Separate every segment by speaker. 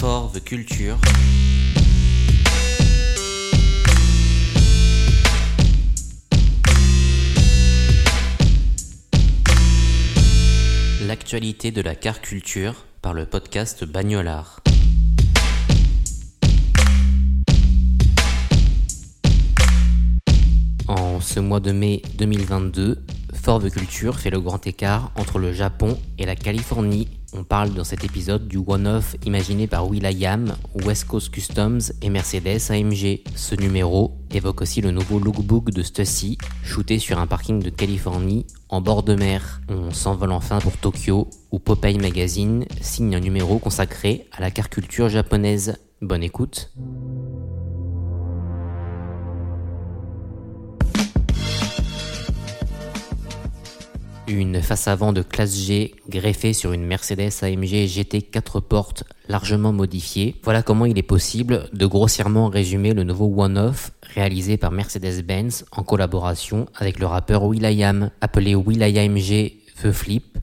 Speaker 1: Fort the Culture L'actualité de la car culture par le podcast Bagnolard. En ce mois de mai 2022, Fort Culture fait le grand écart entre le Japon et la Californie. On parle dans cet épisode du one-off imaginé par Will.i.am, West Coast Customs et Mercedes AMG. Ce numéro évoque aussi le nouveau lookbook de Stussy, shooté sur un parking de Californie en bord de mer. On s'envole enfin pour Tokyo, où Popeye Magazine signe un numéro consacré à la car culture japonaise. Bonne écoute. Une face avant de classe G greffée sur une Mercedes AMG GT 4 portes largement modifiée. Voilà comment il est possible de grossièrement résumer le nouveau one-off réalisé par Mercedes-Benz en collaboration avec le rappeur will.i.am. Appelé will.i.am-G The Flip,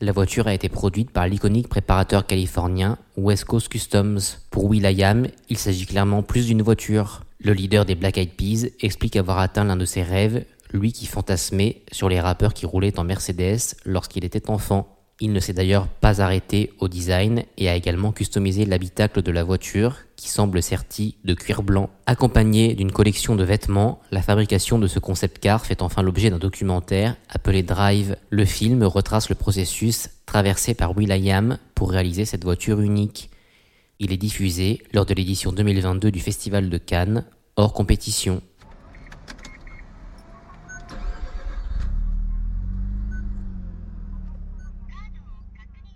Speaker 1: la voiture a été produite par l'iconique préparateur californien West Coast Customs. Pour will.i.am, il s'agit clairement plus d'une voiture. Le leader des Black Eyed Peas explique avoir atteint l'un de ses rêves, lui qui fantasmait sur les rappeurs qui roulaient en Mercedes lorsqu'il était enfant. Il ne s'est d'ailleurs pas arrêté au design et a également customisé l'habitacle de la voiture qui semble serti de cuir blanc. Accompagné d'une collection de vêtements, la fabrication de ce concept car fait enfin l'objet d'un documentaire appelé Drive. Le film retrace le processus traversé par will.i.am pour réaliser cette voiture unique. Il est diffusé lors de l'édition 2022 du Festival de Cannes, hors compétition.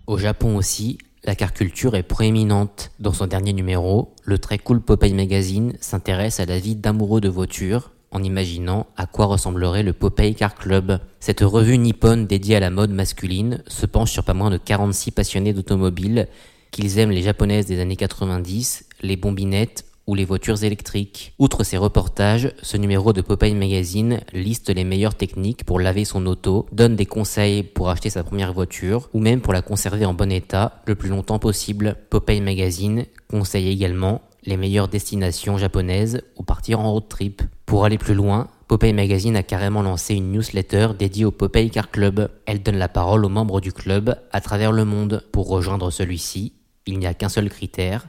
Speaker 1: Au Japon aussi, la car culture est proéminente. Dans son dernier numéro, le très cool Popeye Magazine s'intéresse à la vie d'amoureux de voitures en imaginant à quoi ressemblerait le Popeye Car Club. Cette revue nippone dédiée à la mode masculine se penche sur pas moins de 46 passionnés d'automobiles, qu'ils aiment les japonaises des années 90, les bombinettes ou les voitures électriques. Outre ces reportages, ce numéro de Popeye Magazine liste les meilleures techniques pour laver son auto, donne des conseils pour acheter sa première voiture ou même pour la conserver en bon état le plus longtemps possible. Popeye Magazine conseille également les meilleures destinations japonaises ou partir en road trip. Pour aller plus loin, Popeye Magazine a carrément lancé une newsletter dédiée au Popeye Car Club. Elle donne la parole aux membres du club à travers le monde. Pour rejoindre celui-ci, il n'y a qu'un seul critère,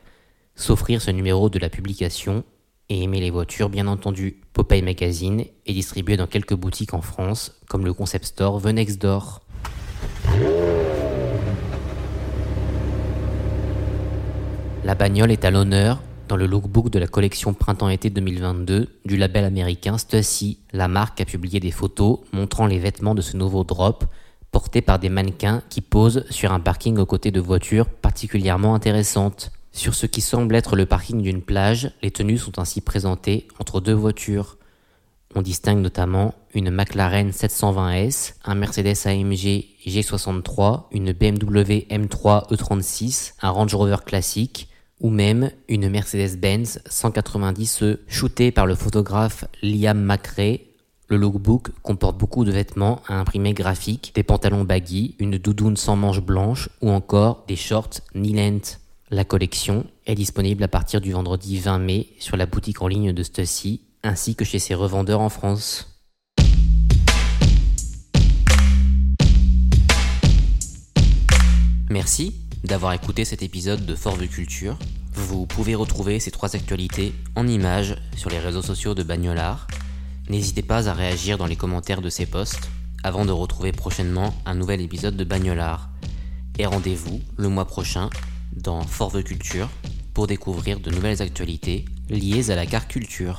Speaker 1: s'offrir ce numéro de la publication et aimer les voitures bien entendu. Popeye Magazine est distribué dans quelques boutiques en France, comme le concept store The Next Door. La bagnole est à l'honneur dans le lookbook de la collection Printemps-été 2022 du label américain Stussy. La marque a publié des photos montrant les vêtements de ce nouveau drop portés par des mannequins qui posent sur un parking aux côtés de voitures particulièrement intéressantes. Sur ce qui semble être le parking d'une plage, les tenues sont ainsi présentées entre deux voitures. On distingue notamment une McLaren 720S, un Mercedes AMG G63, une BMW M3 E36, un Range Rover classique, ou même une Mercedes-Benz 190E shootée par le photographe Liam McRae. Le lookbook comporte beaucoup de vêtements à imprimer graphiques, des pantalons baggy, une doudoune sans manches blanches ou encore des shorts knee-length. La collection est disponible à partir du vendredi 20 mai sur la boutique en ligne de Stussy ainsi que chez ses revendeurs en France. Merci d'avoir écouté cet épisode de Fort Culture. Vous pouvez retrouver ces trois actualités en images sur les réseaux sociaux de Bagnolard. N'hésitez pas à réagir dans les commentaires de ces posts avant de retrouver prochainement un nouvel épisode de Bagnolard. Et rendez-vous le mois prochain dans Forve Culture pour découvrir de nouvelles actualités liées à la car culture.